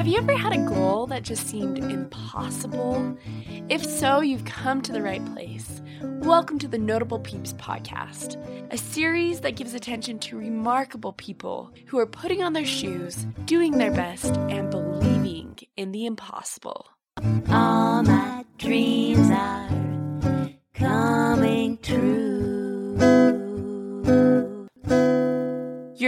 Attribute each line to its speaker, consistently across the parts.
Speaker 1: Have you ever had a goal that just seemed impossible? If so, you've come to the right place. Welcome to the Notable Peeps podcast, a series that gives attention to remarkable people who are putting on their shoes, doing their best, and believing in the impossible.
Speaker 2: All my dreams are coming true.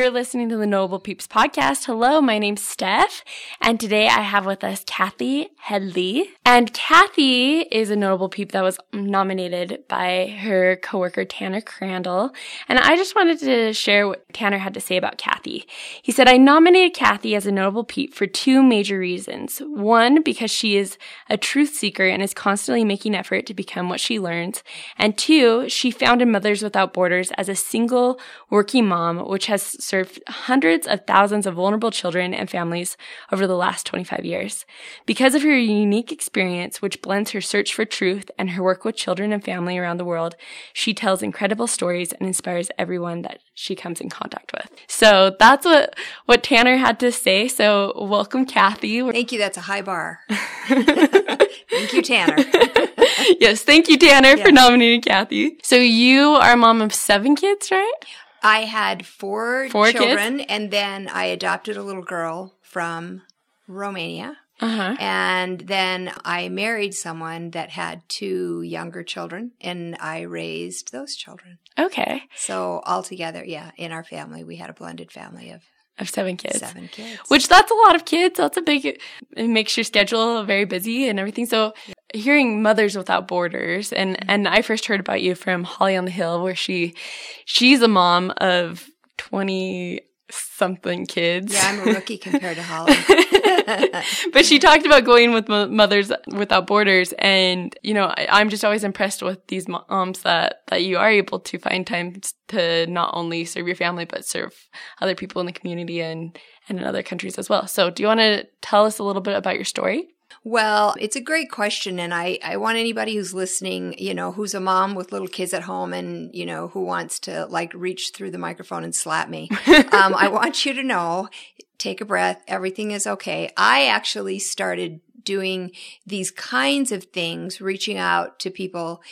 Speaker 1: You're listening to the Notable Peeps podcast. Hello, my name's Steph, and today I have with us Kathy Headlee. And Kathy is a notable peep that was nominated by her coworker Tanner Crandall. And I just wanted to share what Tanner had to say about Kathy. He said, I nominated Kathy as a notable peep for two major reasons. One, because she is a truth seeker and is constantly making effort to become what she learns. And two, she founded Mothers Without Borders as a single working mom, which has served hundreds of thousands of vulnerable children and families over the last 25 years. Because of her unique experience, which blends her search for truth and her work with children and family around the world, she tells incredible stories and inspires everyone that she comes in contact with. So that's what, what Tanner had to say. So welcome, Kathy.
Speaker 3: Thank you. That's a high bar. thank you, Tanner.
Speaker 1: yes. Thank you, Tanner, for nominating Kathy. So you are a mom of seven kids, right?
Speaker 3: I had four,
Speaker 1: Four
Speaker 3: children, and then I adopted a little girl from Romania.
Speaker 1: Uh-huh.
Speaker 3: And then I married someone that had two younger children, and I raised those children.
Speaker 1: Okay.
Speaker 3: So altogether, yeah, in our family, we had a blended family of
Speaker 1: Of seven kids.
Speaker 3: seven kids.
Speaker 1: Which that's a lot of kids. That's a big, it makes your schedule very busy and everything. So hearing Mothers Without Borders and, mm-hmm. and I first heard about you from Holly on the Hill where she, she's a mom of 20 something kids.
Speaker 3: yeah, I'm a rookie compared to Holly.
Speaker 1: but she talked about going with Mothers Without Borders, and you know, I, I'm just always impressed with these moms that that you are able to find time to not only serve your family but serve other people in the community and and in other countries as well. So, do you want to tell us a little bit about your story?
Speaker 3: Well, it's a great question. And I, I want anybody who's listening, you know, who's a mom with little kids at home and, you know, who wants to like reach through the microphone and slap me. um, I want you to know, take a breath. Everything is okay. I actually started doing these kinds of things, reaching out to people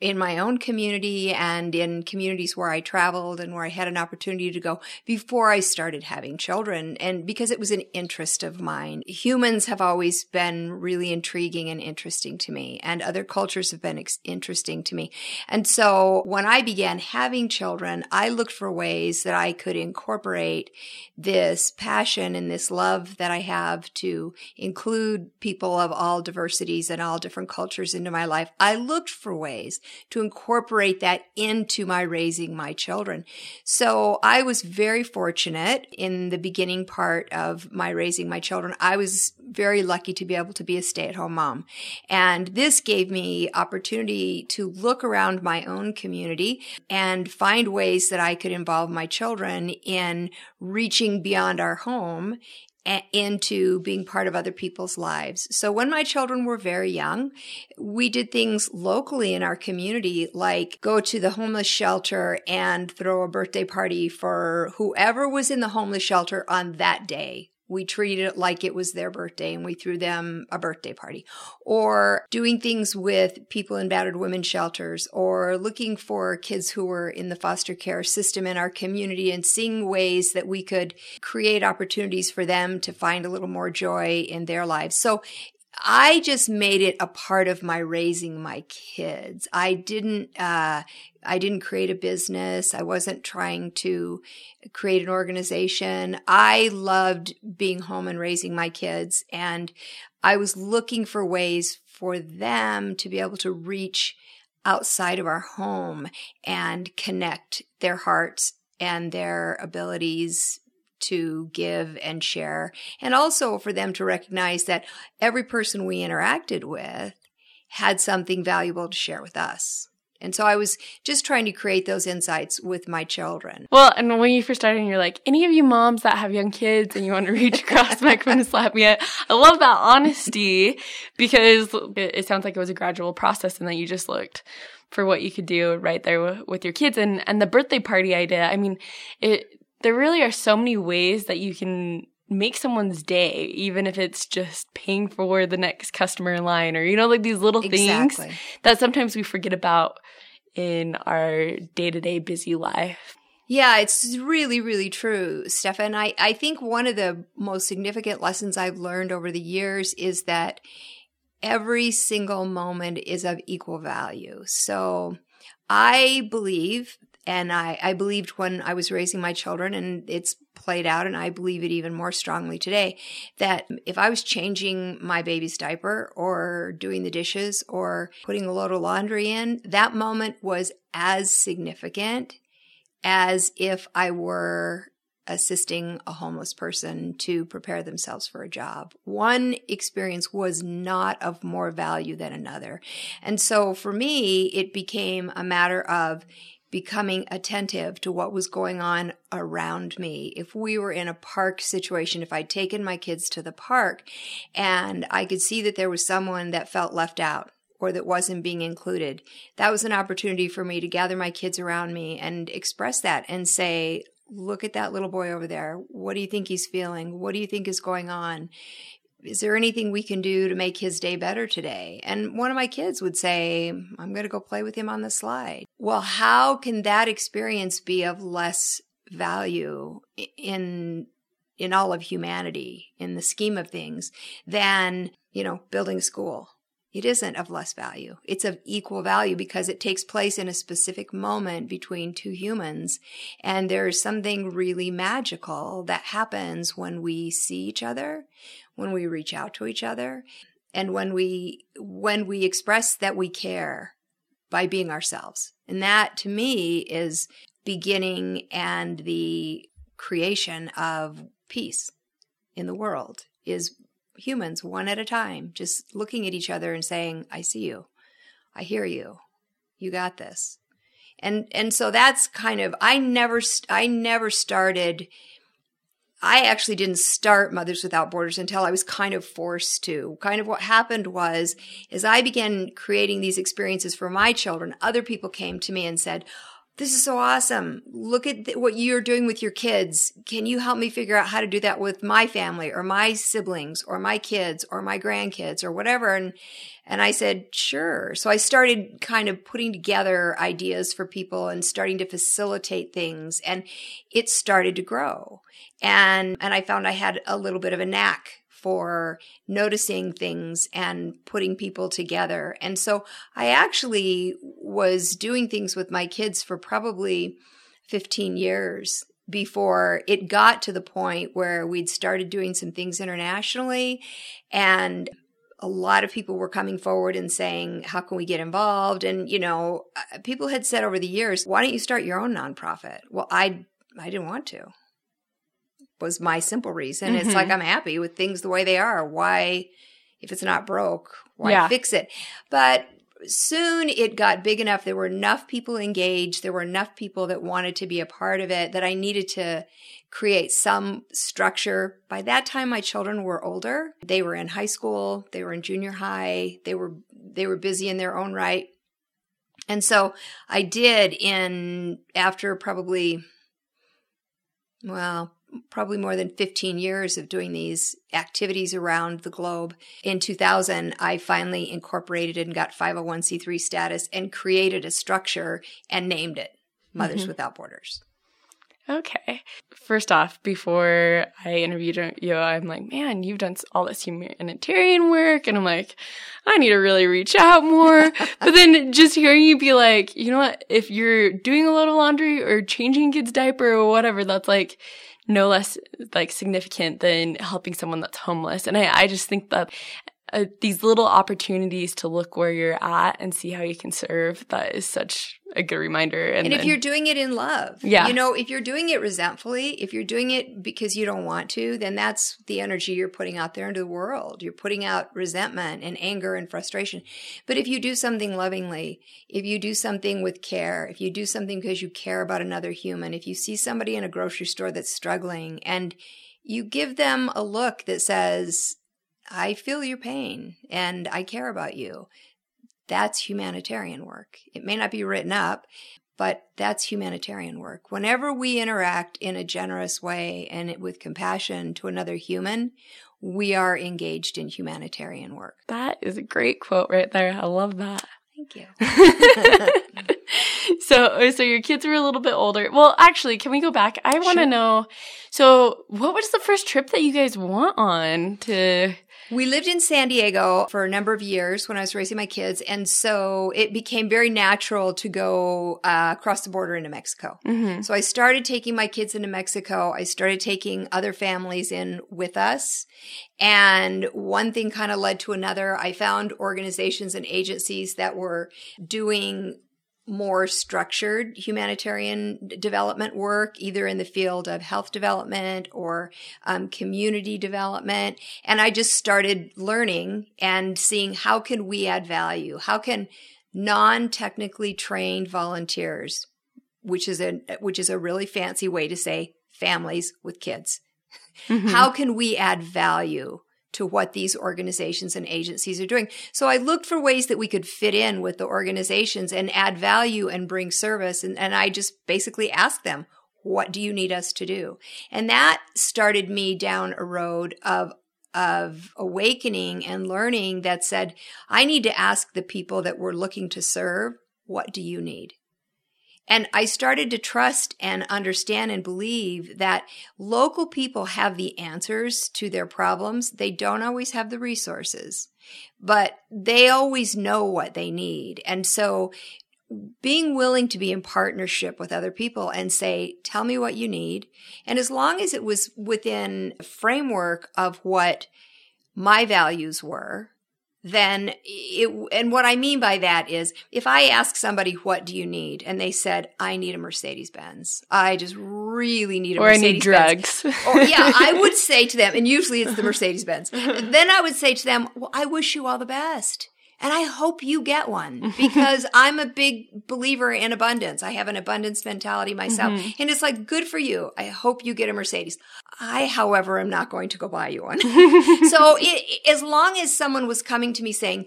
Speaker 3: in my own community and in communities where I traveled and where I had an opportunity to go before I started having children. And because it was an interest of mine, humans have always been really intriguing and interesting to me, and other cultures have been ex- interesting to me. And so when I began having children, I looked for ways that I could incorporate this passion and this love that I have to include people of all diversities and all different cultures into my life. I looked for ways to incorporate that into my raising my children. So I was very fortunate in the beginning part of my raising my children. I was very lucky to be able to be a stay at home mom. And this gave me opportunity to look around my own community and find ways that I could involve my children in reaching beyond our home into being part of other people's lives. So when my children were very young, we did things locally in our community, like go to the homeless shelter and throw a birthday party for whoever was in the homeless shelter on that day we treated it like it was their birthday and we threw them a birthday party. Or doing things with people in battered women's shelters or looking for kids who were in the foster care system in our community and seeing ways that we could create opportunities for them to find a little more joy in their lives. So I just made it a part of my raising my kids. I didn't, uh, I didn't create a business. I wasn't trying to create an organization. I loved being home and raising my kids. And I was looking for ways for them to be able to reach outside of our home and connect their hearts and their abilities to give and share. And also for them to recognize that every person we interacted with had something valuable to share with us. And so I was just trying to create those insights with my children.
Speaker 1: Well, and when you first started, you're like, any of you moms that have young kids and you want to reach across the microphone and slap me, I love that honesty because it, sounds like it was a gradual process and that you just looked for what you could do right there with your kids and and the birthday party idea. I mean, it there really are so many ways that you can make someone's day, even if it's just paying for the next customer in line or, you know, like these little
Speaker 3: Exactly.
Speaker 1: things that sometimes we forget about in our day to day busy life.
Speaker 3: Yeah, it's really, really true, Stefan. I, I think one of the most significant lessons I've learned over the years is that every single moment is of equal value. So I believe, and I, I believed when I was raising my children, and it's played out, and I believe it even more strongly today, that if I was changing my baby's diaper or doing the dishes or putting a load of laundry in, that moment was as significant as if I were assisting a homeless person to prepare themselves for a job. One experience was not of more value than another. And so for me, it became a matter of becoming attentive to what was going on around me. If we were in a park situation, if I'd taken my kids to the park and I could see that there was someone that felt left out, or that wasn't being included. That was an opportunity for me to gather my kids around me and express that and say, look at that little boy over there. What do you think he's feeling? What do you think is going on? Is there anything we can do to make his day better today? And one of my kids would say, I'm going to go play with him on the slide. Well, how can that experience be of less value in in all of humanity in the scheme of things than, you know, building school it isn't of less value. It's of equal value because it takes place in a specific moment between two humans. And there's something really magical that happens when we see each other, when we reach out to each other, and when we, when we express that we care by being ourselves. And that to me is beginning and the creation of peace in the world is humans one at a time, just looking at each other and saying, I see you. I hear you. You got this. And, and so that's kind of, I never, I never started, I actually didn't start Mothers Without Borders until I was kind of forced to. Kind of what happened was, as I began creating these experiences for my children, other people came to me and said, this is so awesome. Look at th- what you're doing with your kids. Can you help me figure out how to do that with my family or my siblings or my kids or my grandkids or whatever? And, and I said, sure. So I started kind of putting together ideas for people and starting to facilitate things and it started to grow. And, and I found I had a little bit of a knack for noticing things and putting people together. And so I actually was doing things with my kids for probably 15 years before it got to the point where we'd started doing some things internationally and a lot of people were coming forward and saying, How can we get involved? And, you know, uh, people had said over the years, Why don't you start your own nonprofit? Well, I, I didn't want to was my simple reason. It's
Speaker 1: Mhm.
Speaker 3: like I'm happy with things the way they are. Why, if it's not broke, why
Speaker 1: Yeah.
Speaker 3: fix it? But soon it got big enough. There were enough people engaged. There were enough people that wanted to be a part of it that I needed to create some structure. By that time, my children were older. They were in high school. They were in junior high. They were, they were busy in their own right. And so I did in after probably, well, probably more than 15 years of doing these activities around the globe. In 2000, I finally incorporated and got 501c3 status and created a structure and named it Mothers
Speaker 1: Mhm.
Speaker 3: Without Borders.
Speaker 1: Okay. First off, before I interviewed you, I'm like, man, you've done all this humanitarian work. And I'm like, I need to really reach out more. but then just hearing you be like, you know what? If you're doing a load of laundry or changing kid's diaper or whatever, that's like no less like significant than helping someone that's homeless. And I, I just think that uh, these little opportunities to look where you're at and see how you can serve, that is such a good reminder. And,
Speaker 3: And if
Speaker 1: then-
Speaker 3: you're doing it in love,
Speaker 1: Yeah.
Speaker 3: you know, if you're doing it resentfully, if you're doing it because you don't want to, then that's the energy you're putting out there into the world. You're putting out resentment and anger and frustration. But if you do something lovingly, if you do something with care, if you do something because you care about another human, if you see somebody in a grocery store that's struggling and you give them a look that says, I feel your pain and I care about you. That's humanitarian work. It may not be written up, but that's humanitarian work. Whenever we interact in a generous way and with compassion to another human, we are engaged in humanitarian work.
Speaker 1: That is a great quote right there. I love that.
Speaker 3: Thank you.
Speaker 1: so, oh, so your kids were a little bit older. Well, actually, can we go back? I want to
Speaker 3: Sure.
Speaker 1: know. So, what was the first trip that you guys went on to?
Speaker 3: We lived in San Diego for a number of years when I was raising my kids. And so it became very natural to go uh, across the border into Mexico.
Speaker 1: Mhm.
Speaker 3: So I started taking my kids into Mexico. I started taking other families in with us. And one thing kind of led to another. I found organizations and agencies that were doing more structured humanitarian development work, either in the field of health development or um, community development. And I just started learning and seeing how can we add value? How can non-technically trained volunteers, which is a which is a really fancy way to say families with kids,
Speaker 1: Mhm.
Speaker 3: how can we add value to what these organizations and agencies are doing? So I looked for ways that we could fit in with the organizations and add value and bring service. And, and I just basically asked them, what do you need us to do? And that started me down a road of of awakening and learning that said, I need to ask the people that we're looking to serve, what do you need? And I started to trust and understand and believe that local people have the answers to their problems. They don't always have the resources, but they always know what they need. And so being willing to be in partnership with other people and say, tell me what you need. And as long as it was within a framework of what my values were, then it, and what I mean by that is if I ask somebody, what do you need? And they said, I need a Mercedes Benz. I just really need a
Speaker 1: Or I
Speaker 3: Mercedes
Speaker 1: need drugs.
Speaker 3: or yeah, I would say to them, and usually it's the Mercedes Benz. Then I would say to them, well, I wish you all the best. And I hope you get one because I'm a big believer in abundance. I have an abundance mentality myself. Mm-hmm. And it's like, good for you. I hope you get a Mercedes. I, however, am not going to go buy you one. so it, as long as someone was coming to me saying,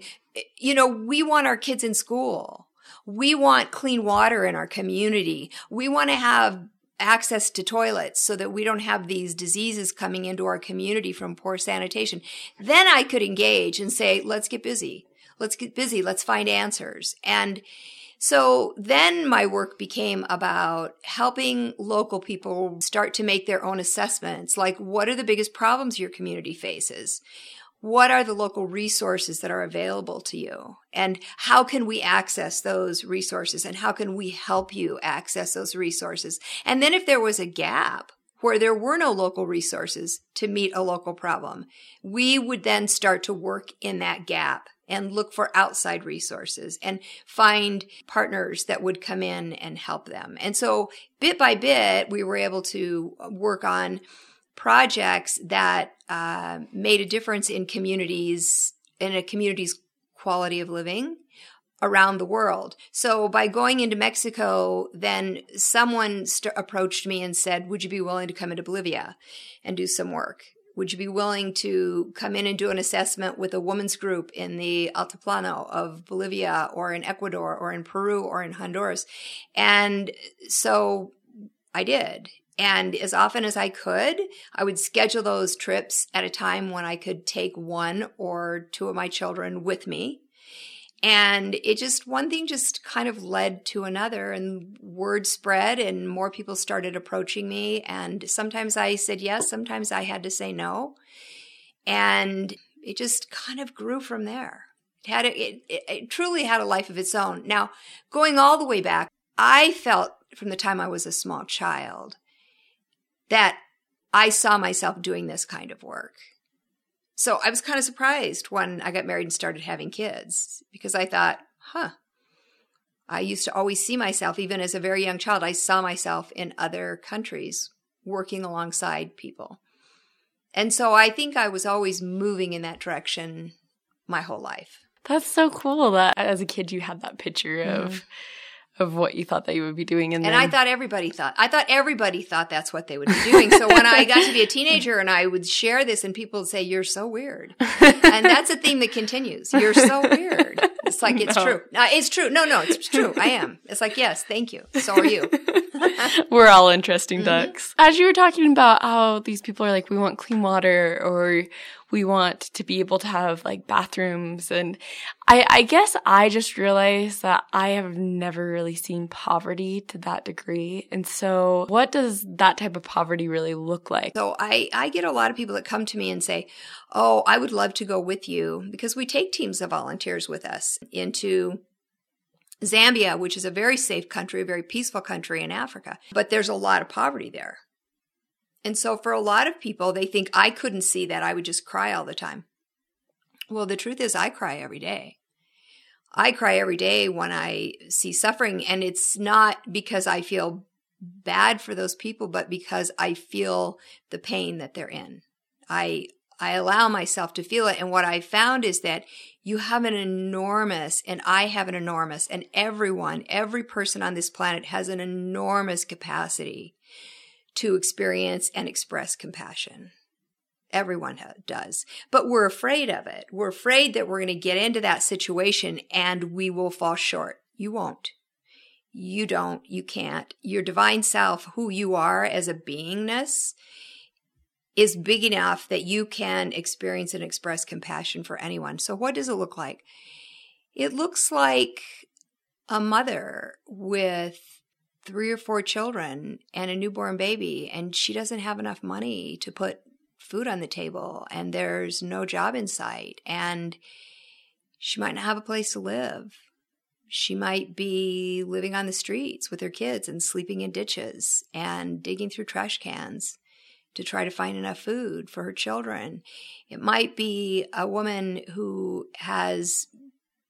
Speaker 3: you know, we want our kids in school. We want clean water in our community. We want to have access to toilets so that we don't have these diseases coming into our community from poor sanitation. Then I could engage and say, let's get busy. Let's get busy. Let's find answers. And so then my work became about helping local people start to make their own assessments. Like, what are the biggest problems your community faces? What are the local resources that are available to you? And how can we access those resources? And how can we help you access those resources? And then if there was a gap, where there were no local resources to meet a local problem, we would then start to work in that gap and look for outside resources and find partners that would come in and help them. And so bit by bit, we were able to work on projects that uh, made a difference in communities, in a community's quality of living around the world. So by going into Mexico, then someone st- approached me and said, would you be willing to come into Bolivia and do some work? Would you be willing to come in and do an assessment with a women's group in the Altiplano of Bolivia or in Ecuador or in Peru or in Honduras? And so I did. And as often as I could, I would schedule those trips at a time when I could take one or two of my children with me. And it just, one thing just kind of led to another and word spread and more people started approaching me. And sometimes I said yes, sometimes I had to say no. And it just kind of grew from there. It had, a, it, it, it truly had a life of its own. Now, going all the way back, I felt from the time I was a small child that I saw myself doing this kind of work. So I was kind of surprised when I got married and started having kids because I thought, huh, I used to always see myself, even as a very young child, I saw myself in other countries working alongside people. And so I think I was always moving in that direction my whole life.
Speaker 1: That's so cool that as a kid you had that picture
Speaker 3: Mm-hmm.
Speaker 1: Of what you thought that you would be doing. And,
Speaker 3: And
Speaker 1: then,
Speaker 3: I thought everybody thought. I thought everybody thought that's what they would be doing. So when I got to be a teenager and I would share this and people would say, You're so weird. And that's a theme that continues. You're so weird. It's like it's
Speaker 1: No.
Speaker 3: true. Uh, it's true. No, no, it's true. I am. It's like, yes, thank you. So are you.
Speaker 1: we're all interesting
Speaker 3: Mm-hmm.
Speaker 1: ducks. As you were talking about how these people are like, we want clean water or we want to be able to have like bathrooms. And I, I guess I just realized that I have never really seen poverty to that degree. And so what does that type of poverty really look like?
Speaker 3: So I, I get a lot of people that come to me and say, Oh, I would love to go with you because we take teams of volunteers with us into Zambia, which is a very safe country, a very peaceful country in Africa, but there's a lot of poverty there. And so for a lot of people, they think I couldn't see that. I would just cry all the time. Well, the truth is, I cry every day. I cry every day when I see suffering, and it's not because I feel bad for those people, but because I feel the pain that they're in. I I allow myself to feel it. And what I found is that you have an enormous, and I have an enormous, and everyone, every person on this planet has an enormous capacity to experience and express compassion. Everyone does. But we're afraid of it. We're afraid that we're going to get into that situation and we will fall short. You won't. You don't. You can't. Your divine self, who you are as a beingness, is big enough that you can experience and express compassion for anyone. So, what does it look like? It looks like a mother with three or four children and a newborn baby, and she doesn't have enough money to put food on the table, and there's no job in sight, and she might not have a place to live. She might be living on the streets with her kids and sleeping in ditches and digging through trash cans to try to find enough food for her children. It might be a woman who has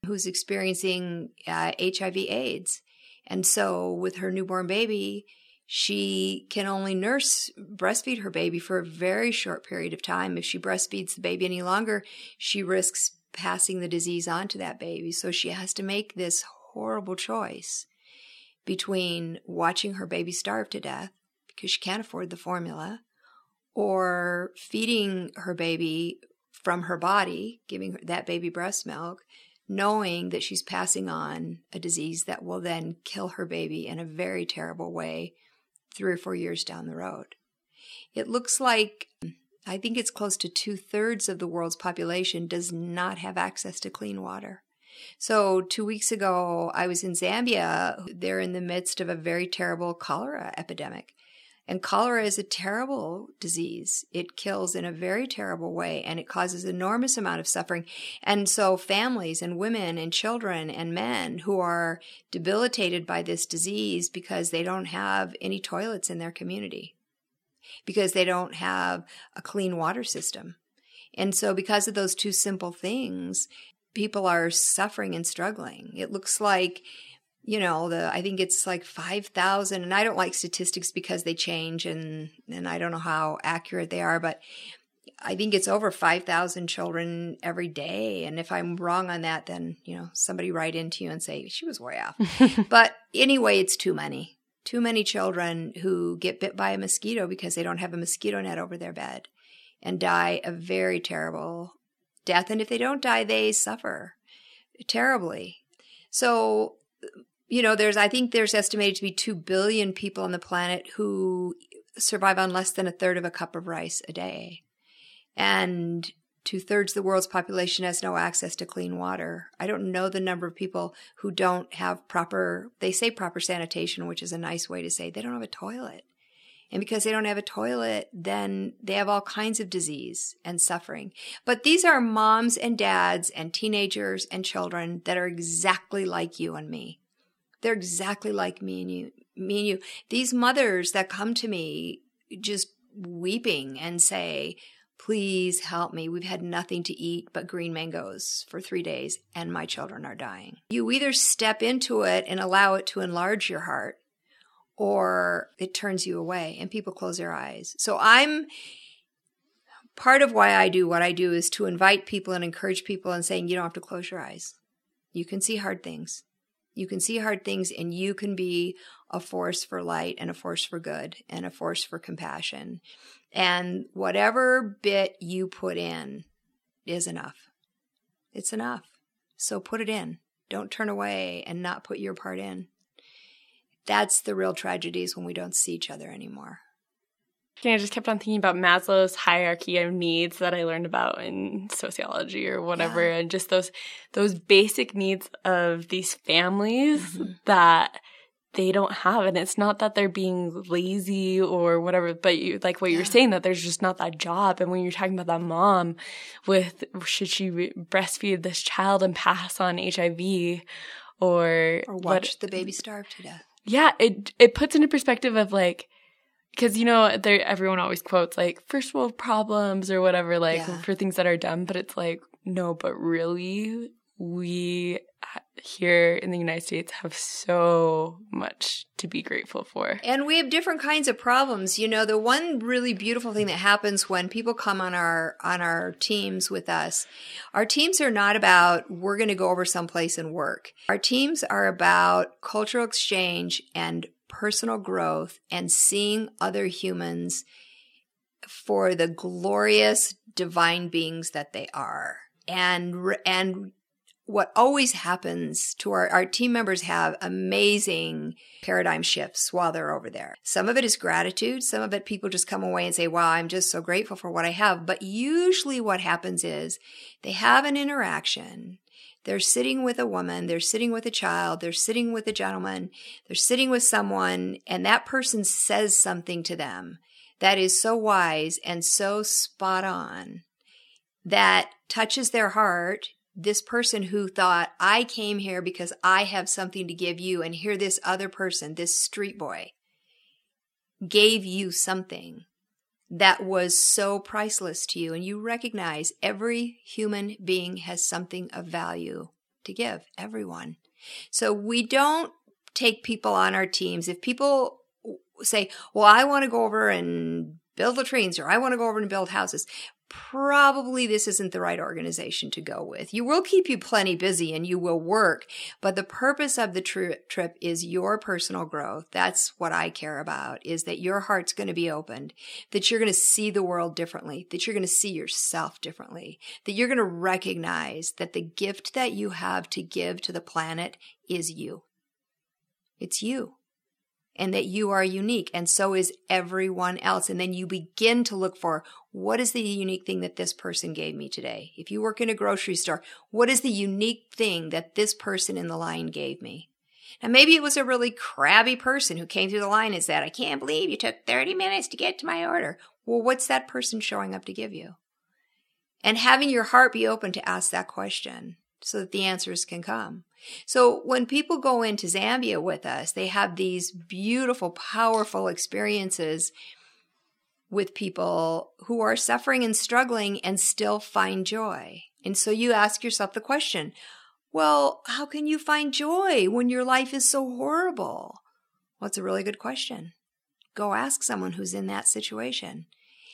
Speaker 3: who's experiencing uh, HIV AIDS. And so with her newborn baby, she can only nurse breastfeed her baby for a very short period of time. If she breastfeeds the baby any longer, she risks passing the disease on to that baby. So she has to make this horrible choice between watching her baby starve to death because she can't afford the formula or feeding her baby from her body, giving that baby breast milk, knowing that she's passing on a disease that will then kill her baby in a very terrible way three or four years down the road. It looks like I think it's close to two thirds of the world's population does not have access to clean water. So, two weeks ago, I was in Zambia. They're in the midst of a very terrible cholera epidemic. And cholera is a terrible disease. It kills in a very terrible way and it causes enormous amount of suffering. And so families and women and children and men who are debilitated by this disease because they don't have any toilets in their community, because they don't have a clean water system. And so because of those two simple things, people are suffering and struggling. It looks like you know the i think it's like 5000 and i don't like statistics because they change and and i don't know how accurate they are but i think it's over 5000 children every day and if i'm wrong on that then you know somebody write into you and say she was way off. But anyway it's too many too many children who get bit by a mosquito because they don't have a mosquito net over their bed and die a very terrible death and if they don't die they suffer terribly. So you know, there's, I think there's estimated to be 2 billion people on the planet who survive on less than a third of a cup of rice a day. And two thirds of the world's population has no access to clean water. I don't know the number of people who don't have proper, they say proper sanitation, which is a nice way to say they don't have a toilet. And because they don't have a toilet, then they have all kinds of disease and suffering. But these are moms and dads and teenagers and children that are exactly like you and me. They're exactly like me and you, me and you. These mothers that come to me just weeping and say, please help me. We've had nothing to eat but green mangoes for three days and my children are dying. You either step into it and allow it to enlarge your heart or it turns you away and people close their eyes. So I'm part of why I do what I do is to invite people and encourage people and saying, you don't have to close your eyes. You can see hard things. You can see hard things and you can be a force for light and a force for good and a force for compassion. And whatever bit you put in is enough. It's enough. So put it in. Don't turn away and not put your part in. That's the real tragedies when we don't see each other anymore.
Speaker 1: I just kept on thinking about Maslow's hierarchy of needs that I learned about in sociology or whatever,
Speaker 3: Yeah.
Speaker 1: and just those those basic needs of these families
Speaker 3: Mhm.
Speaker 1: that they don't have. And it's not that they're being lazy or whatever, but you like what
Speaker 3: Yeah.
Speaker 1: you're saying that there's just not that job. And when you're talking about that mom with should she re- breastfeed this child and pass on HIV or
Speaker 3: Or
Speaker 1: what-
Speaker 3: watch the baby starve to death.
Speaker 1: yeah, it it puts into perspective of like because you know there everyone always quotes like first world problems or whatever like
Speaker 3: Yeah.
Speaker 1: for things that are dumb but it's like no, but really we uh, here in the United States have so much to be grateful for.
Speaker 3: And we have different kinds of problems. You know, the one really beautiful thing that happens when people come on our on our teams with us, our teams are not about we're going to go over someplace and work. Our teams are about cultural exchange and personal growth and seeing other humans for the glorious divine beings that they are. And and what always happens to our, our team members have amazing paradigm shifts while they're over there. Some of it is gratitude. Some of it people just come away and say, wow, I'm just so grateful for what I have. But usually what happens is they have an interaction. They're sitting with a woman, they're sitting with a child, they're sitting with a gentleman, they're sitting with someone, and that person says something to them that is so wise and so spot on that touches their heart. This person who thought, I came here because I have something to give you, and here this other person, this street boy, gave you something that was so priceless to you. And you recognize every human being has something of value to give, everyone. So we don't take people on our teams. If people say, Well, I want to go over and build latrines or I want to go over and build houses, probably this isn't the right organization to go with. You will keep you plenty busy and you will work, but the purpose of the tri- trip is your personal growth. That's what I care about is that your heart's going to be opened, that you're going to see the world differently, that you're going to see yourself differently, that you're going to recognize that the gift that you have to give to the planet is you. It's you and that you are unique and so is everyone else. And then you begin to look for what is the unique thing that this person gave me today? If you work in a grocery store, what is the unique thing that this person in the line gave me? And maybe it was a really crabby person who came through the line and said, I can't believe you took 30 minutes to get to my order. Well, what's that person showing up to give you? And having your heart be open to ask that question so that the answers can come. So when people go into Zambia with us, they have these beautiful, powerful experiences with people who are suffering and struggling and still find joy. And so you ask yourself the question, well, how can you find joy when your life is so horrible? Well, it's a really good question. Go ask someone who's in that situation.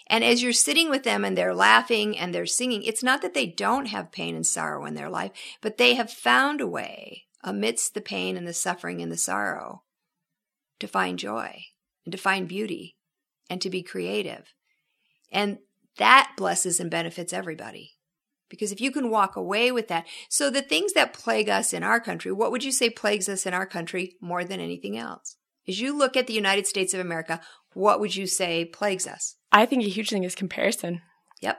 Speaker 3: And as you're sitting with them and they're laughing and they're singing, it's not that they don't have pain and sorrow in their life, but they have found a way amidst the pain and the suffering and the sorrow to find joy and to find beauty and to be creative. And that blesses and benefits everybody. Because if you can walk away with that, so the things that plague us in our country, what would you say plagues us in our country more than anything else? As you look at the United States of America, what would you say plagues us?
Speaker 1: I think a huge thing is comparison
Speaker 3: Yep.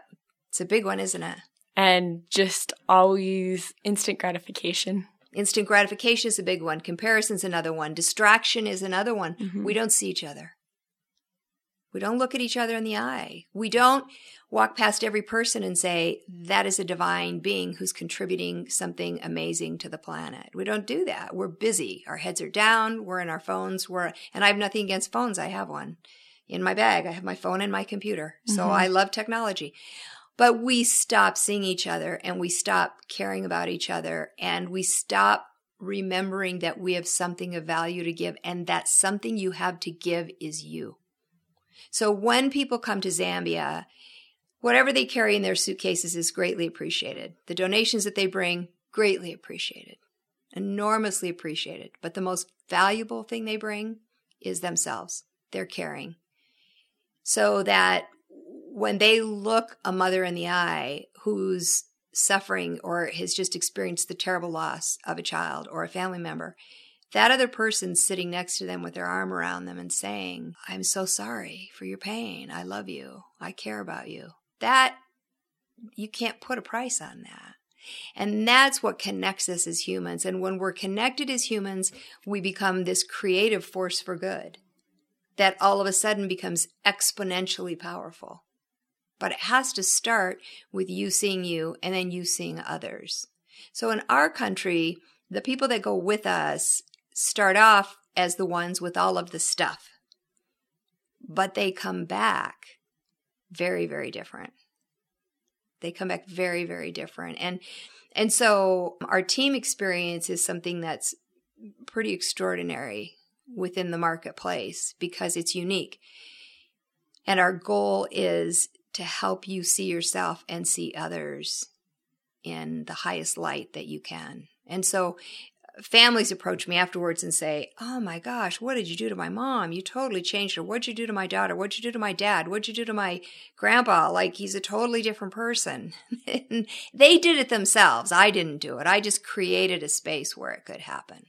Speaker 3: It's a big one, isn't it?
Speaker 1: and just always instant gratification.
Speaker 3: Instant gratification is a big one. Comparison's another one. Distraction is another one.
Speaker 1: Mhm.
Speaker 3: We don't see each other. We don't look at each other in the eye. We don't walk past every person and say, that is a divine being who's contributing something amazing to the planet. We don't do that. We're busy. Our heads are down. We're in our phones. We're, and I have nothing against phones. I have one in my bag. I have my phone and my computer. So
Speaker 1: Mhm.
Speaker 3: I love technology. But we stop seeing each other and we stop caring about each other and we stop remembering that we have something of value to give and that something you have to give is you. So when people come to Zambia, whatever they carry in their suitcases is greatly appreciated. The donations that they bring, greatly appreciated. enormously appreciated. But the most valuable thing they bring is themselves, their caring. So that when they look a mother in the eye who's suffering or has just experienced the terrible loss of a child or a family member, that other person sitting next to them with their arm around them and saying, I'm so sorry for your pain. I love you. I care about you. That, you can't put a price on that. And that's what connects us as humans. And when we're connected as humans, we become this creative force for good that all of a sudden becomes exponentially powerful. But it has to start with you seeing you and then you seeing others. So in our country, the people that go with us start off as the ones with all of the stuff, but they come back very, very different. They come back very, very different. And and so our team experience is something that's pretty extraordinary within the marketplace because it's unique. And our goal is to help you see yourself and see others in the highest light that you can. And so families approach me afterwards and say, Oh my gosh, what did you do to my mom? You totally changed her. What'd you do to my daughter? What'd you do to my dad? What'd you do to my grandpa? Like he's a totally different person. they did it themselves. I didn't do it. I just created a space where it could happen.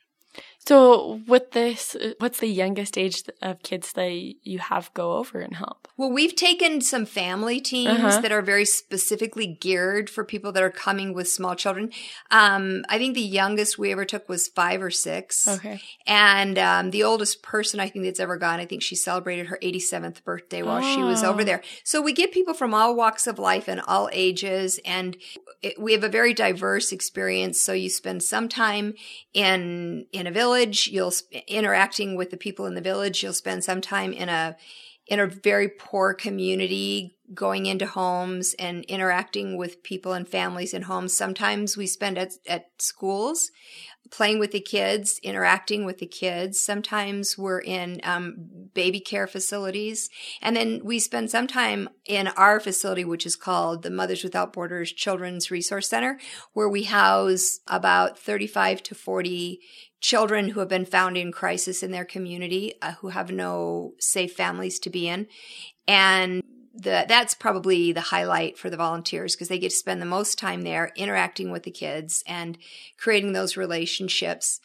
Speaker 1: So, with this, what's the youngest age of kids that you have go over and help?
Speaker 3: Well, we've taken some family teams uh-huh. that are very specifically geared for people that are coming with small children. Um, I think the youngest we ever took was five or six.
Speaker 1: Okay.
Speaker 3: And um, the oldest person I think that's ever gone, I think she celebrated her 87th birthday while oh. she was over oh. there. So we get people from all walks of life and all ages, and it, we have a very diverse experience. So you spend some time in in a village village. You'll interacting with the people in the village. You'll spend some time in a in a very poor community, going into homes and interacting with people and families in homes. Sometimes we spend at, at schools playing with the kids, interacting with the kids. Sometimes we're in um, baby care facilities. And then we spend some time in our facility, which is called the Mothers Without Borders Children's Resource Center, where we house about 35 to 40 children who have been found in crisis in their community uh, who have no safe families to be in and the, that's probably the highlight for the volunteers because they get to spend the most time there interacting with the kids and creating those relationships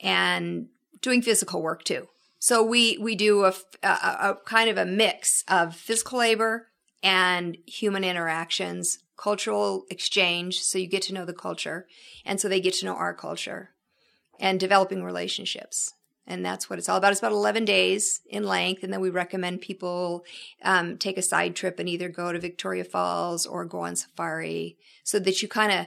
Speaker 3: and doing physical work too so we we do a, a, a kind of a mix of physical labor and human interactions cultural exchange so you get to know the culture and so they get to know our culture and developing relationships. And that's what it's all about. It's about 11 days in length. And then we recommend people um, take a side trip and either go to Victoria Falls or go on safari so that you kind of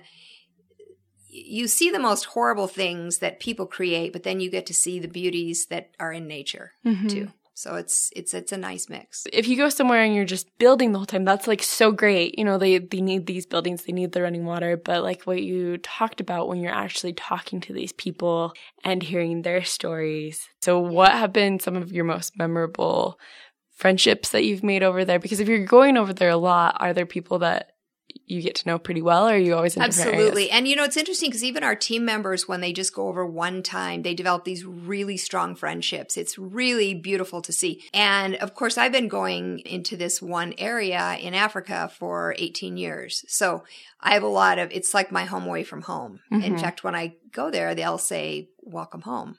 Speaker 3: you see the most horrible things that people create, but then you get to see the beauties that are in nature mm-hmm. too. So it's it's it's a nice mix.
Speaker 1: If you go somewhere and you're just building the whole time, that's like so great. You know, they they need these buildings, they need the running water, but like what you talked about when you're actually talking to these people and hearing their stories. So what have been some of your most memorable friendships that you've made over there? Because if you're going over there a lot, are there people that you get to know pretty well or are you always in
Speaker 3: absolutely. And you know it's interesting because even our team members when they just go over one time they develop these really strong friendships. It's really beautiful to see. And of course i've been going into this one area in africa for 18 years. So i have a lot of it's like my home away from home. Mm-hmm. in fact when i go there they'll say welcome home.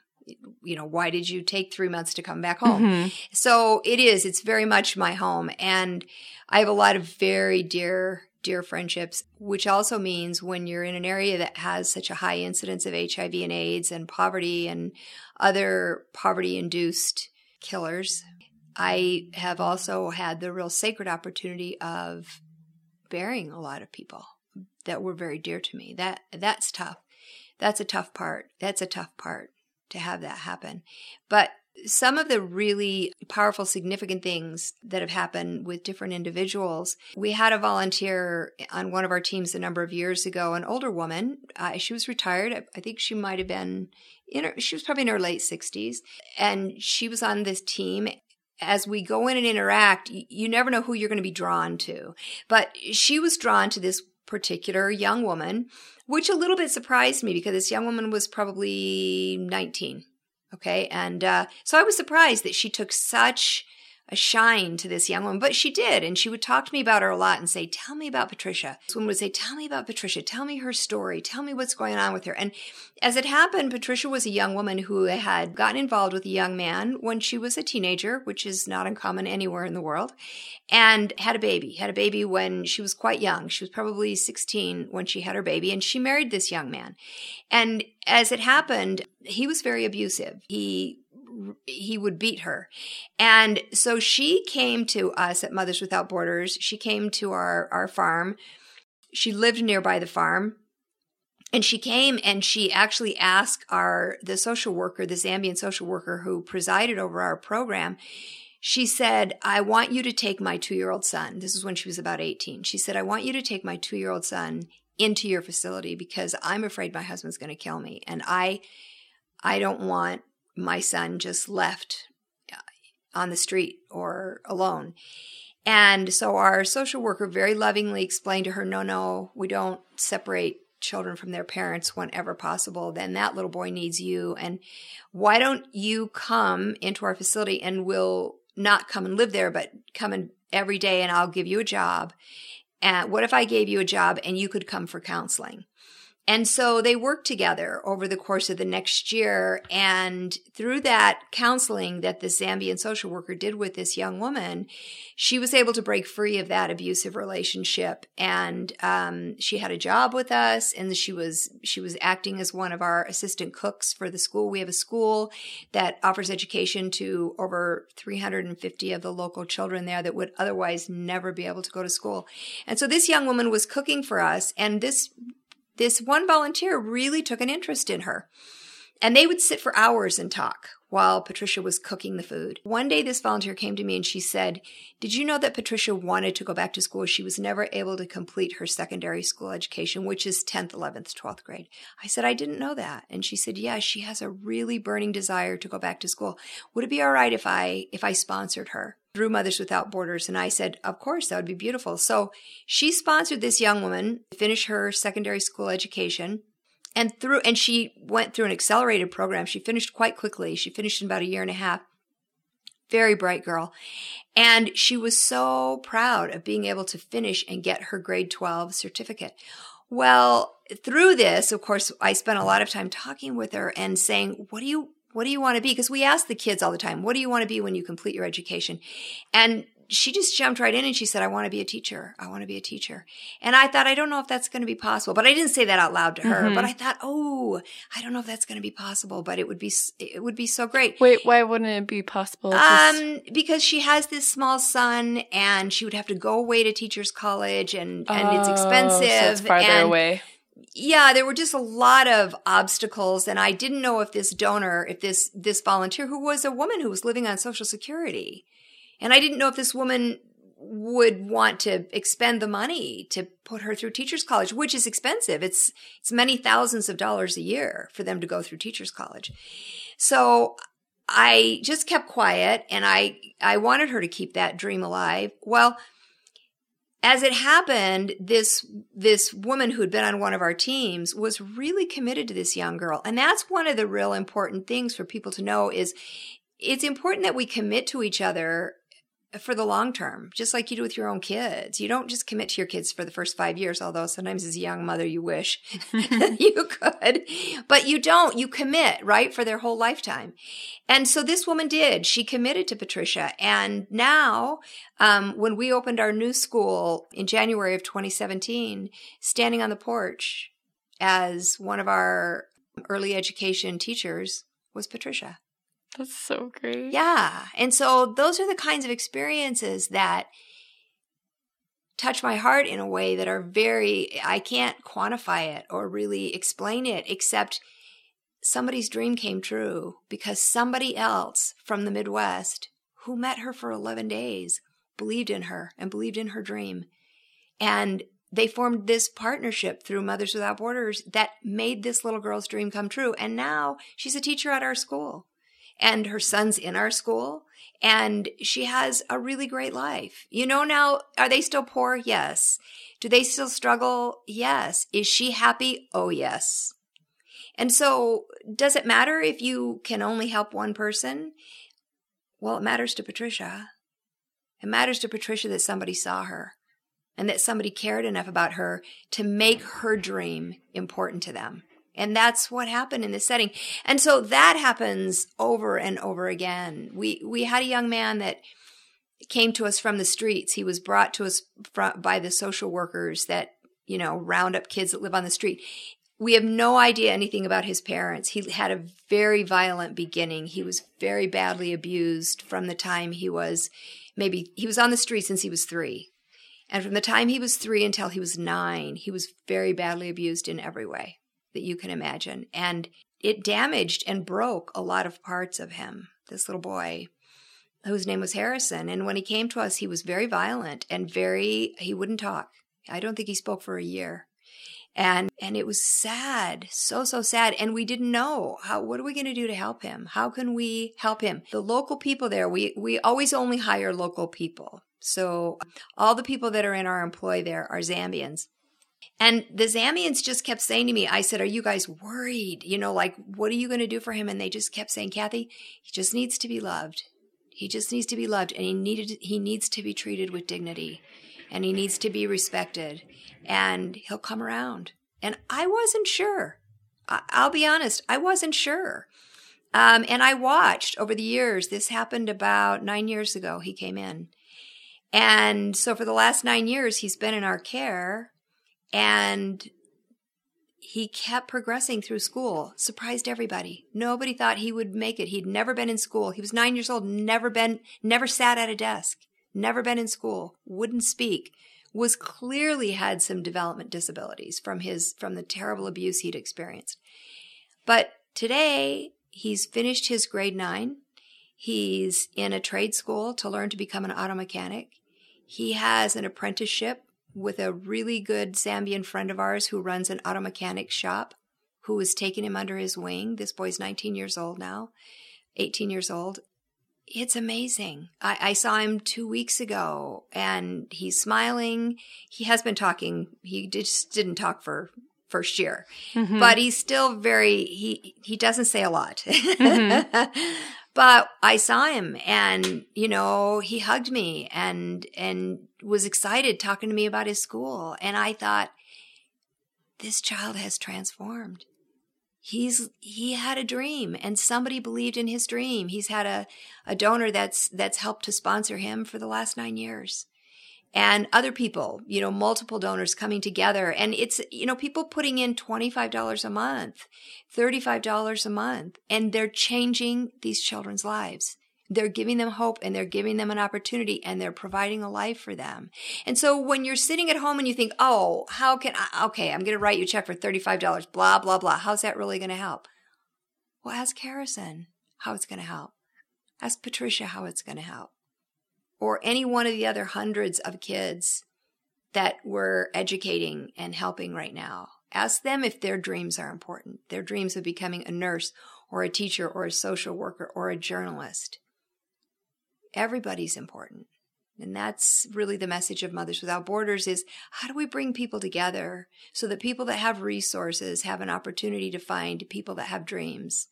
Speaker 3: You know why did you take three months to come back home? Mm-hmm. so it is it's very much my home. And i have a lot of very dear dear friendships, which also means when you're in an area that has such a high incidence of HIV and AIDS and poverty and other poverty induced killers, I have also had the real sacred opportunity of burying a lot of people that were very dear to me. That that's tough. That's a tough part. That's a tough part to have that happen. But some of the really powerful, significant things that have happened with different individuals. We had a volunteer on one of our teams a number of years ago, an older woman. Uh, she was retired. I, think she might have been in her, she was probably in her late 60s. And she was on this team as we go in and interact, you never know who you're going to be drawn to. But she was drawn to this particular young woman, which a little bit surprised me because this young woman was probably 19. Okay. And uh, so I was surprised that she took such a shine to this young woman, but she did. And she would talk to me about her a lot and say, Tell me about Patricia. This woman would say, Tell me about Patricia. Tell me her story. Tell me what's going on with her. And as it happened, Patricia was a young woman who had gotten involved with a young man when she was a teenager, which is not uncommon anywhere in the world, and had a baby. Had a baby when she was quite young. She was probably 16 when she had her baby, and she married this young man. And as it happened, he was very abusive. He he would beat her. And so she came to us at Mothers Without Borders. She came to our, our farm. She lived nearby the farm. And she came and she actually asked our the social worker, the Zambian social worker who presided over our program, she said, I want you to take my two year old son. This is when she was about 18. She said, I want you to take my two year old son into your facility because I'm afraid my husband's going to kill me. And I, I don't want my son just left uh, on the street or alone. And so our social worker very lovingly explained to her, no, no, we don't separate children from their parents whenever possible. Then that little boy needs you. And why don't you come into our facility and we'll not come and live there, but come in every day and I'll give you a job. And what if I gave you a job and you could come for counseling? And so they worked together over the course of the next year. And through that counseling that the Zambian social worker did with this young woman, she was able to break free of that abusive relationship. And um, she had a job with us, and she was she was acting as one of our assistant cooks for the school. We have a school that offers education to over 350 of the local children there that would otherwise never be able to go to school. And so this young woman was cooking for us, and this this one volunteer really took an interest in her. And they would sit for hours and talk while Patricia was cooking the food. One day, this volunteer came to me and she said, Did you know that Patricia wanted to go back to school? She was never able to complete her secondary school education, which is 10th, 11th, 12th grade. I said, I didn't know that. And she said, Yeah, she has a really burning desire to go back to school. Would it be all right if I, if I sponsored her? Through Mothers Without Borders. And I said, Of course, that would be beautiful. So she sponsored this young woman to finish her secondary school education. And through, and she went through an accelerated program. She finished quite quickly. She finished in about a year and a half. Very bright girl. And she was so proud of being able to finish and get her grade 12 certificate. Well, through this, of course, I spent a lot of time talking with her and saying, what do you, what do you want to be? Because we ask the kids all the time, what do you want to be when you complete your education? And she just jumped right in and she said, I want to be a teacher. I want to be a teacher. And I thought, I don't know if that's going to be possible, but I didn't say that out loud to her, mm-hmm. but I thought, oh, I don't know if that's going to be possible, but it would be, it would be so great.
Speaker 1: Wait, why wouldn't it be possible?
Speaker 3: Um, because she has this small son and she would have to go away to teacher's college and, and oh, it's expensive. So
Speaker 1: it's farther
Speaker 3: and,
Speaker 1: away
Speaker 3: yeah, there were just a lot of obstacles and I didn't know if this donor, if this this volunteer who was a woman who was living on social security. And I didn't know if this woman would want to expend the money to put her through teachers college, which is expensive. It's it's many thousands of dollars a year for them to go through teachers college. So I just kept quiet and I I wanted her to keep that dream alive. Well, as it happened, this this woman who had been on one of our teams was really committed to this young girl. And that's one of the real important things for people to know is it's important that we commit to each other for the long term, just like you do with your own kids. You don't just commit to your kids for the first five years, although sometimes as a young mother you wish you could, but you don't. You commit, right, for their whole lifetime. And so this woman did. She committed to Patricia. And now, um, when we opened our new school in January of 2017, standing on the porch as one of our early education teachers was Patricia.
Speaker 1: That's so great.
Speaker 3: Yeah. And so those are the kinds of experiences that touch my heart in a way that are very, I can't quantify it or really explain it, except somebody's dream came true because somebody else from the Midwest who met her for 11 days believed in her and believed in her dream. And they formed this partnership through Mothers Without Borders that made this little girl's dream come true. And now she's a teacher at our school and her son's in our school and she has a really great life. You know, now, are they still poor? Yes. Do they still struggle? Yes. Is she happy? Oh, yes. And so, does it matter if you can only help one person? Well, it matters to Patricia. It matters to Patricia that somebody saw her and that somebody cared enough about her to make her dream important to them. And that's what happened in this setting. And so that happens over and over again. We, we had a young man that came to us from the streets. He was brought to us by the social workers that, you know, round up kids that live on the street. We have no idea anything about his parents. He had a very violent beginning. He was very badly abused from the time he was maybe, he was on the street since he was three. And from the time he was three until he was nine, he was very badly abused in every way that you can imagine. And it damaged and broke a lot of parts of him, this little boy whose name was Harrison. And when he came to us, he was very violent and very, he wouldn't talk. I don't think he spoke for a year. And, and it was sad, so, so sad. And we didn't know how, what are we going to do to help him? How can we help him? The local people there, we, we always only hire local people. So all the people that are in our employ there are Zambians. And the Zambians just kept saying to me, I said, Are you guys worried? You know, like, what are you going to do for him? And they just kept saying, Kathy, he just needs to be loved. He just needs to be loved and he needed he needs to be treated with dignity and he needs to be respected and he'll come around. And I wasn't sure. I, will be honest, I wasn't sure. Um, and I watched over the years. This happened about nine years ago. He came in. And so for the last nine years, he's been in our care and he kept progressing through school, surprised everybody. Nobody thought he would make it. He'd never been in school. He was nine years old, never been, never sat at a desk, never been in school, wouldn't speak, was clearly had some development disabilities from his, from the terrible abuse he'd experienced. But today he's finished his grade nine. He's in a trade school to learn to become an auto mechanic. He has an apprenticeship with a really good Zambian friend of ours who runs an auto mechanic shop who is taking him under his wing. This boy's 19 years old now, 18 years old. It's amazing. I, I, saw him two weeks ago and he's smiling. He has been talking. He just didn't talk for first year, mm-hmm. but he's still very, he, he doesn't say a lot. Mm-hmm. But I saw him and, you know, he hugged me and, and was excited talking to me about his school. And I thought, this child has transformed. He's, he had a dream and somebody believed in his dream. He's had a, a donor that's, that's helped to sponsor him for the last nine years and other people, you know, multiple donors coming together. And it's, you know, people putting in $25 a month, $35 a month, and they're changing these children's lives. They're giving them hope and they're giving them an opportunity and they're providing a life for them. And so when you're sitting at home and you think, oh, how can I, okay, I'm going to write you a check for $35, blah, blah, blah. How's that really going to help? Well, ask Harrison how it's going to help. Ask Patricia how it's going to help or any one of the other hundreds of kids that we're educating and helping right now. Ask them if their dreams are important, their dreams of becoming a nurse or a teacher or a social worker or a journalist. Everybody's important. And that's really the message of Mothers Without Borders is how do we bring people together so that people that have resources have an opportunity to find people that have dreams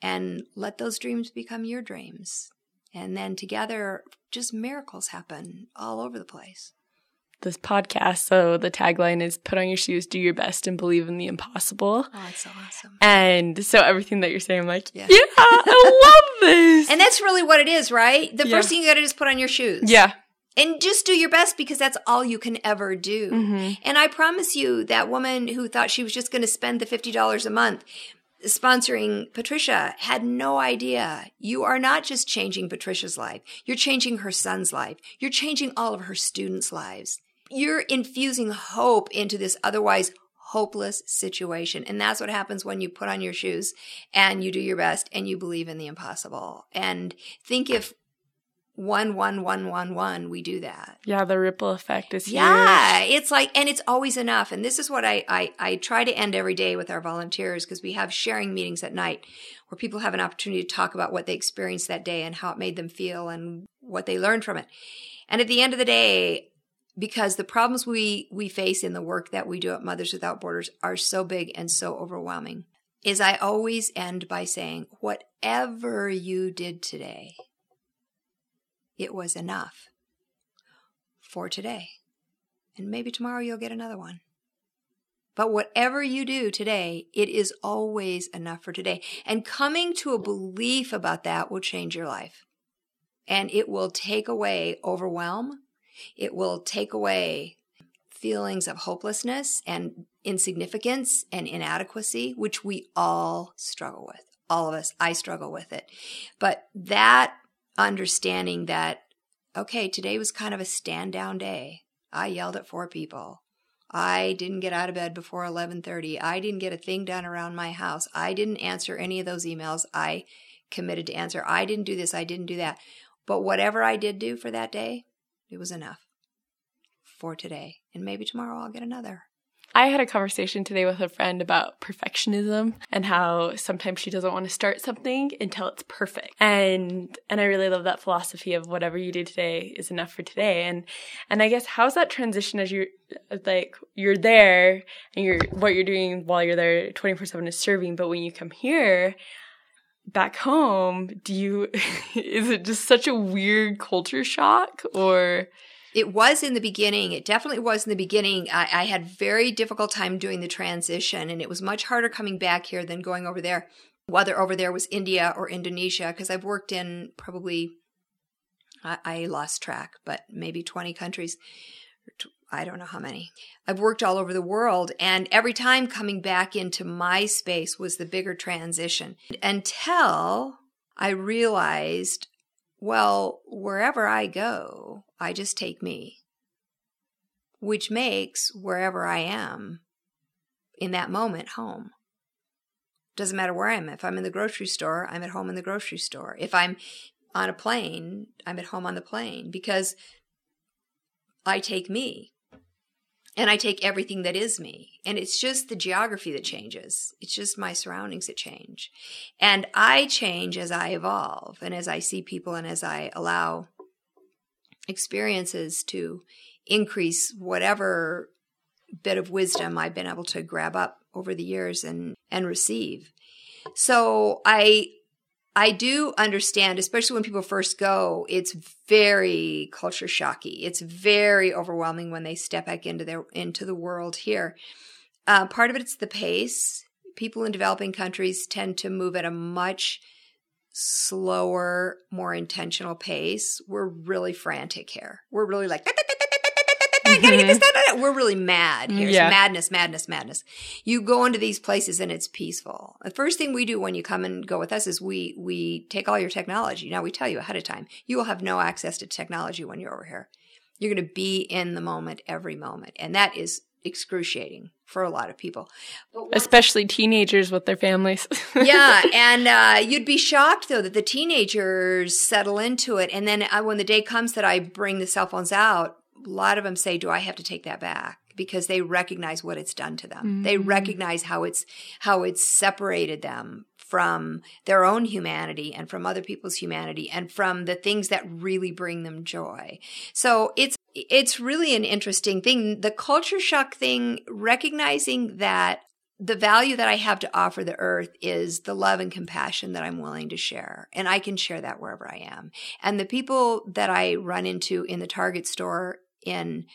Speaker 3: and let those dreams become your dreams. And then together, just miracles happen all over the place.
Speaker 1: This podcast, so the tagline is put on your shoes, do your best, and believe in the impossible.
Speaker 3: Oh, it's so awesome.
Speaker 1: And so everything that you're saying, I'm like, yeah, yeah I love this.
Speaker 3: And that's really what it is, right? The yeah. first thing you got to do is put on your shoes.
Speaker 1: Yeah.
Speaker 3: And just do your best because that's all you can ever do. Mm-hmm. And I promise you, that woman who thought she was just going to spend the $50 a month sponsoring Patricia had no idea. You are not just changing Patricia's life. You're changing her son's life. You're changing all of her students' lives. You're infusing hope into this otherwise hopeless situation. And that's what happens when you put on your shoes and you do your best and you believe in the impossible. And think if one one one one one we do that.
Speaker 1: Yeah the ripple effect is huge.
Speaker 3: yeah it's like and it's always enough. And this is what i i, I try to end every day with our volunteers because we have sharing meetings at night where people have an opportunity to talk about what they experienced that day and how it made them feel and what they learned from it. And at the end of the day because the problems we we face in the work that we do at Mothers Without Borders are so big and so overwhelming is I always end by saying whatever you did today it was enough for today and maybe tomorrow you'll get another one but whatever you do today, it is always enough for today. And coming to a belief about that will change your life. And it will take away overwhelm. It will take away feelings of hopelessness and insignificance and inadequacy, which we all struggle with. All of us, I struggle with it. But that understanding that, okay, today was kind of a stand down day. I yelled at four people. I didn't get out of bed before 11:30. I didn't get a thing done around my house. I didn't answer any of those emails I committed to answer. I didn't do this, I didn't do that. But whatever I did do for that day, it was enough for today. And maybe tomorrow I'll get another.
Speaker 1: I had a conversation today with a friend about perfectionism and how sometimes she doesn't want to start something until it's perfect. And and I really love that philosophy of whatever you do today is enough for today. And and I guess how's that transition as you're like you're there and you're what you're doing while you're there 24/7 is serving, but when you come here back home, do you is it just such a weird culture shock or
Speaker 3: it was in the beginning. It definitely was in the beginning. I, I, had very difficult time doing the transition, and it was much harder coming back here than going over there. Whether over there was India or Indonesia, because I've worked in probably I, I lost track, but maybe twenty countries. I don't know how many. I've worked all over the world, and every time coming back into my space was the bigger transition until I realized well, wherever I go, I just take me, which makes wherever I am in that moment home. Doesn't matter where I am. If I'm in the grocery store, I'm at home in the grocery store. If I'm on a plane, I'm at home on the plane because I take me and I take everything that is me. And it's just the geography that changes. It's just my surroundings that change. And I change as I evolve and as I see people and as I allow experiences to increase whatever bit of wisdom I've been able to grab up over the years and, and receive. So I I do understand, especially when people first go, it's very culture shocky. It's very overwhelming when they step back into their into the world here. Uh, part of it's the pace. People in developing countries tend to move at a much slower, more intentional pace. We're really frantic here. We're really like gotta get mm-hmm. this done. We're really mad here. Yeah. madness, madness, madness. You go into these places and it's peaceful. The first thing we do when you come and go with us is we we take all your technology. Now we tell you ahead of time. You will have no access to technology when you're over here. You're going to be in the moment every moment, and that is excruciating for a lot of people,
Speaker 1: especially teenagers with their families.
Speaker 3: yeah, and uh, you'd be shocked though that the teenagers settle into it, and then uh, when the day comes that I bring the cell phones out, a lot of them say, Do I have to take that back? Because they recognize what it's done to them. Mm-hmm. They recognize how it's how it's separated them from their own humanity and from other people's humanity and from the things that really bring them joy. So it's it's really an interesting thing. The culture shock thing, recognizing that the value that I have to offer the earth is the love and compassion that I'm willing to share. And I can share that wherever I am. And the people that I run into in the Target store in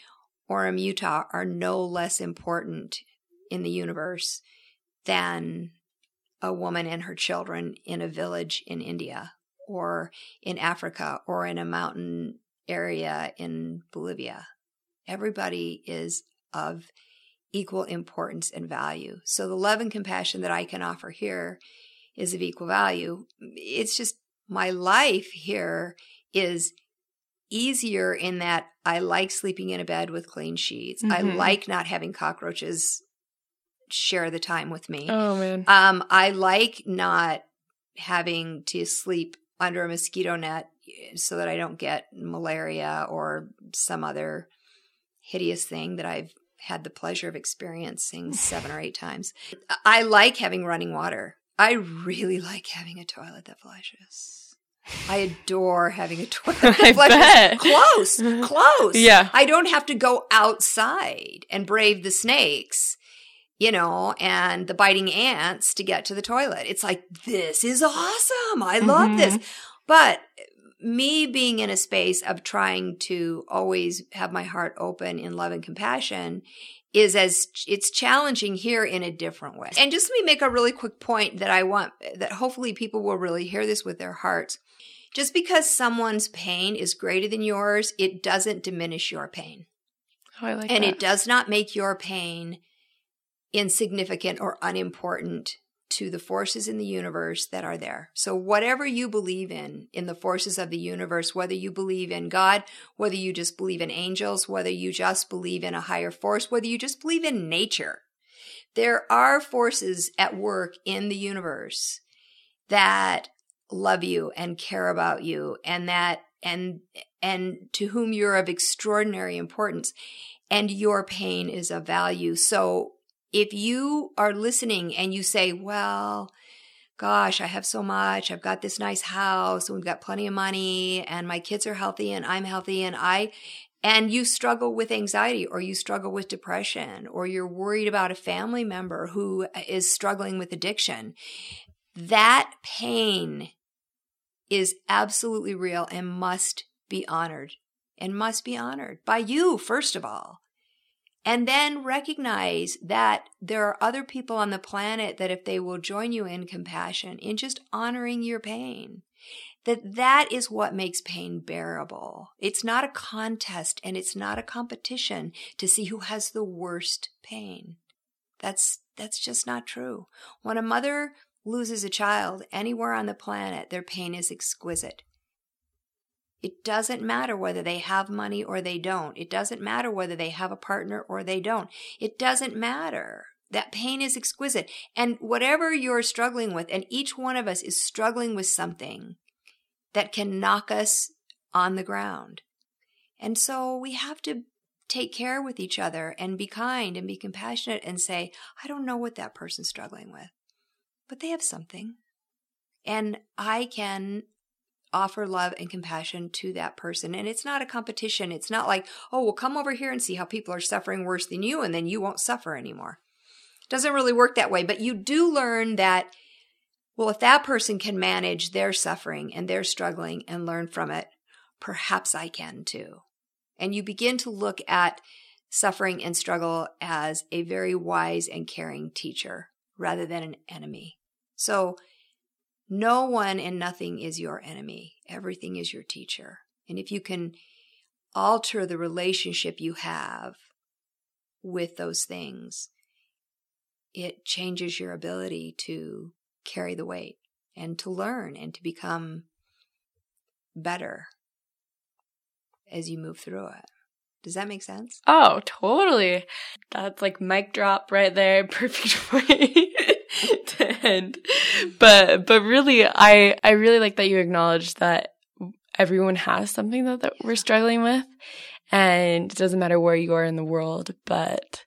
Speaker 3: Orem, Utah are no less important in the universe than a woman and her children in a village in India or in Africa or in a mountain area in Bolivia. Everybody is of equal importance and value. So the love and compassion that I can offer here is of equal value. It's just my life here is easier in that I like sleeping in a bed with clean sheets. Mm-hmm. I like not having cockroaches share the time with me.
Speaker 1: Oh man.
Speaker 3: Um I like not having to sleep under a mosquito net eh, so that I don't get malaria or some other hideous thing that I've had the pleasure of experiencing seven or eight times. I like having running water. I really like having a toilet that flushes. I adore having a toilet.
Speaker 1: I
Speaker 3: flush.
Speaker 1: bet.
Speaker 3: Close, close.
Speaker 1: Yeah.
Speaker 3: I don't have to go outside and brave the snakes, you know, and the biting ants to get to the toilet. It's like, this is awesome. I love this. Mm-hmm. But me being in a space of trying to always have my heart open in love and compassion is as it's challenging here in a different way. And just let me make a really quick point that I want that hopefully people will really hear this with their hearts. Just because someone's pain is greater than yours, it doesn't diminish your pain.
Speaker 1: Oh, I like
Speaker 3: and
Speaker 1: that.
Speaker 3: it does not make your pain insignificant or unimportant to the forces in the universe that are there. So whatever you believe in, in the forces of the universe, whether you believe in God, whether you just believe in angels, whether you just believe in a higher force, whether you just believe in nature, there are forces at work in the universe that love you and care about you and that and and to whom you're of extraordinary importance and your pain is of value. So if you are listening and you say, well, gosh, I have so much. I've got this nice house and we've got plenty of money and my kids are healthy and I'm healthy and I, and you struggle with anxiety or you struggle with depression or you're worried about a family member who is struggling with addiction, that pain is absolutely real and must be honored and must be honored by you, first of all. And then recognize that there are other people on the planet that if they will join you in compassion, in just honoring your pain, that that is what makes pain bearable. It's not a contest and it's not a competition to see who has the worst pain. That's, that's just not true. When a mother loses a child anywhere on the planet, their pain is exquisite. It doesn't matter whether they have money or they don't. It doesn't matter whether they have a partner or they don't. It doesn't matter. That pain is exquisite. And whatever you're struggling with, and each one of us is struggling with something that can knock us on the ground. And so we have to take care with each other and be kind and be compassionate and say, I don't know what that person's struggling with, but they have something. And I can offer love and compassion to that person. And it's not a competition. It's not like, oh, well, come over here and see how people are suffering worse than you, and then you won't suffer anymore. It doesn't really work that way. But you do learn that, well, if that person can manage their suffering and their struggling and learn from it, perhaps I can too. And you begin to look at suffering and struggle as a very wise and caring teacher rather than an enemy. So, no one and nothing is your enemy. Everything is your teacher. And if you can alter the relationship you have with those things, it changes your ability to carry the weight and to learn and to become better as you move through it. Does that make sense?
Speaker 1: Oh, totally. That's like mic drop right there. Perfect way to end. But but really I I really like that you acknowledge that everyone has something that, that we're struggling with and it doesn't matter where you are in the world, but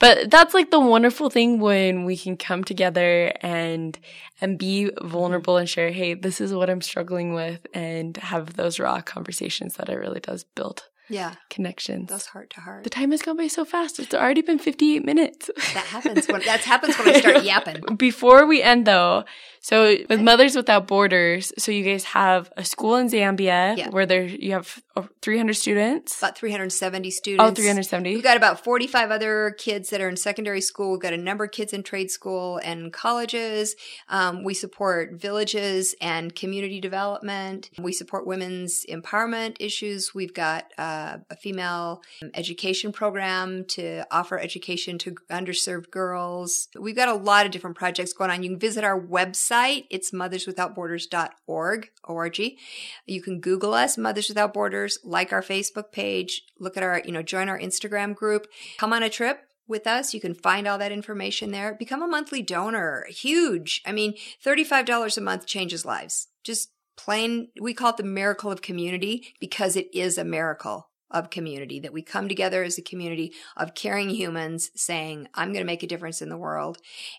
Speaker 1: but that's like the wonderful thing when we can come together and and be vulnerable and share, hey, this is what I'm struggling with and have those raw conversations that it really does build
Speaker 3: Yeah.
Speaker 1: connections.
Speaker 3: Those heart to heart.
Speaker 1: the time has gone by so fast. It's already been 58 minutes.
Speaker 3: That happens when that happens when I start yapping.
Speaker 1: Before we end though, so with Mothers Without Borders, so you guys have a school in Zambia
Speaker 3: Yeah.
Speaker 1: where there you have oh, 300 students.
Speaker 3: About 370 students.
Speaker 1: Oh, 370.
Speaker 3: We've got about 45 other kids that are in secondary school. We've got a number of kids in trade school and colleges. Um, we support villages and community development. We support women's empowerment issues. We've got uh, a female um, education program to offer education to underserved girls. We've got a lot of different projects going on. You can visit our website. It's motherswithoutborders.org, O-R-G. You can Google us, Mothers Without Borders, like our Facebook page, look at our, you know, join our Instagram group, come on a trip with us. You can find all that information there. Become a monthly donor. Huge. I mean, $35 a month changes lives. Just plain, we call it the miracle of community because it is a miracle. of community, that we come together as a community of caring humans saying, I'm going to make a difference in the world.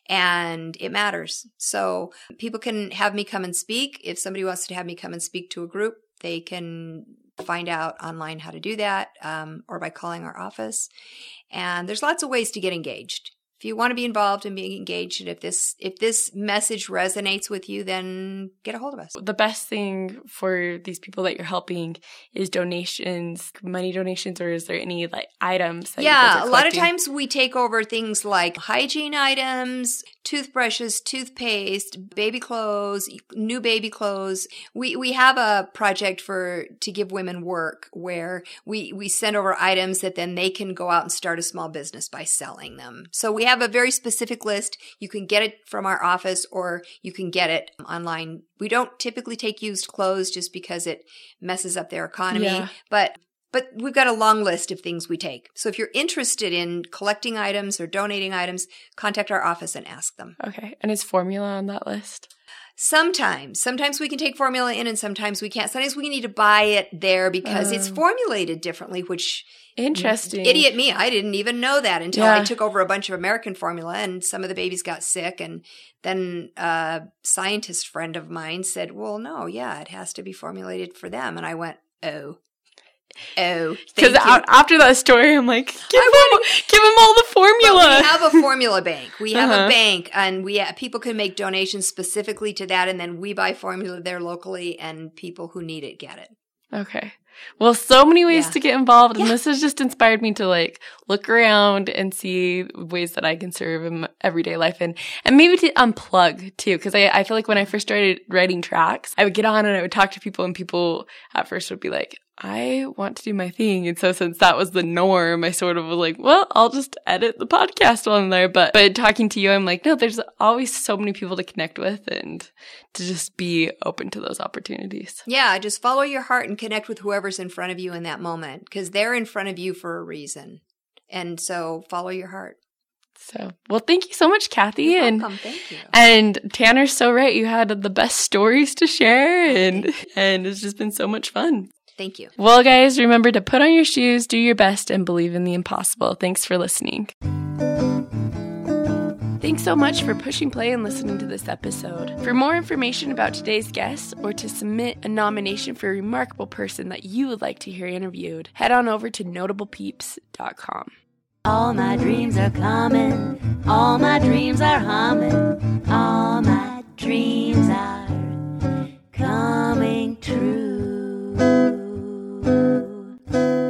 Speaker 3: And it matters. So people can have me come and speak. If somebody wants to have me come and speak to a group, they can find out online how to do that um, or by calling our office. And there's lots of ways to get engaged if you want to be involved and being engaged and if this if this message resonates with you then get a hold of us.
Speaker 1: The best thing for these people that you're helping is donations, money donations, or is there any like items that
Speaker 3: yeah a lot of times we take over things like hygiene items toothbrushes toothpaste baby clothes new baby clothes. We we have a project for to give women work where we we send over items that then they can go out and start a small business by selling them. So we have a very specific list you can get it from our office or you can get it online we don't typically take used clothes just because it messes up their economy
Speaker 1: Yeah.
Speaker 3: but but we've got a long list of things we take. So if you're interested in collecting items or donating items, contact our office and ask them.
Speaker 1: Okay. And is formula on that list?
Speaker 3: Sometimes, sometimes we can take formula in and sometimes we can't. Sometimes we need to buy it there because it's
Speaker 1: Oh.
Speaker 3: formulated differently, which
Speaker 1: Interesting.
Speaker 3: idiot me, I didn't even know that until
Speaker 1: Yeah.
Speaker 3: I took over a bunch of American formula and some of the babies got sick. And then a scientist friend of mine said, well, no, yeah, it has to be formulated for them. And I went, oh, oh,
Speaker 1: Because after that story, I'm like, give him, give him all the formula.
Speaker 3: we have a formula bank. We have
Speaker 1: Uh-huh.
Speaker 3: a bank, and we uh, people can make donations specifically to that, and then we buy formula there locally, and people who need it get it.
Speaker 1: Okay. Well, so many ways
Speaker 3: Yeah.
Speaker 1: to get involved, and
Speaker 3: Yeah.
Speaker 1: this has just inspired me to like look around and see ways that I can serve in my everyday life, and and maybe to unplug too, because I I feel like when I first started writing tracks, I would get on and I would talk to people, and people at first would be like. I want to do my thing. And so since that was the norm, I sort of was like, well, I'll just edit the podcast on there. But, but talking to you, I'm like, no, there's always so many people to connect with and to just be open to those opportunities.
Speaker 3: Yeah, just follow your heart and connect with whoever's in front of you in that moment, because they're in front of you for a reason. And so follow your heart.
Speaker 1: So, well, thank you so much, Kathy.
Speaker 3: You're
Speaker 1: and
Speaker 3: welcome. Thank you.
Speaker 1: and Tanner's so right. You had the best stories to share, and and it's just been so much fun.
Speaker 3: Thank you.
Speaker 1: Well, guys, remember to put on your shoes, do your best, and believe in the impossible. Thanks for listening. Thanks so much for pushing play and listening to this episode. For more information about today's guest or to submit a nomination for a remarkable person that you would like to hear interviewed, head on over to notablepeeps.com.
Speaker 2: All my dreams are coming, all my dreams are humming, all my dreams are coming true ooh.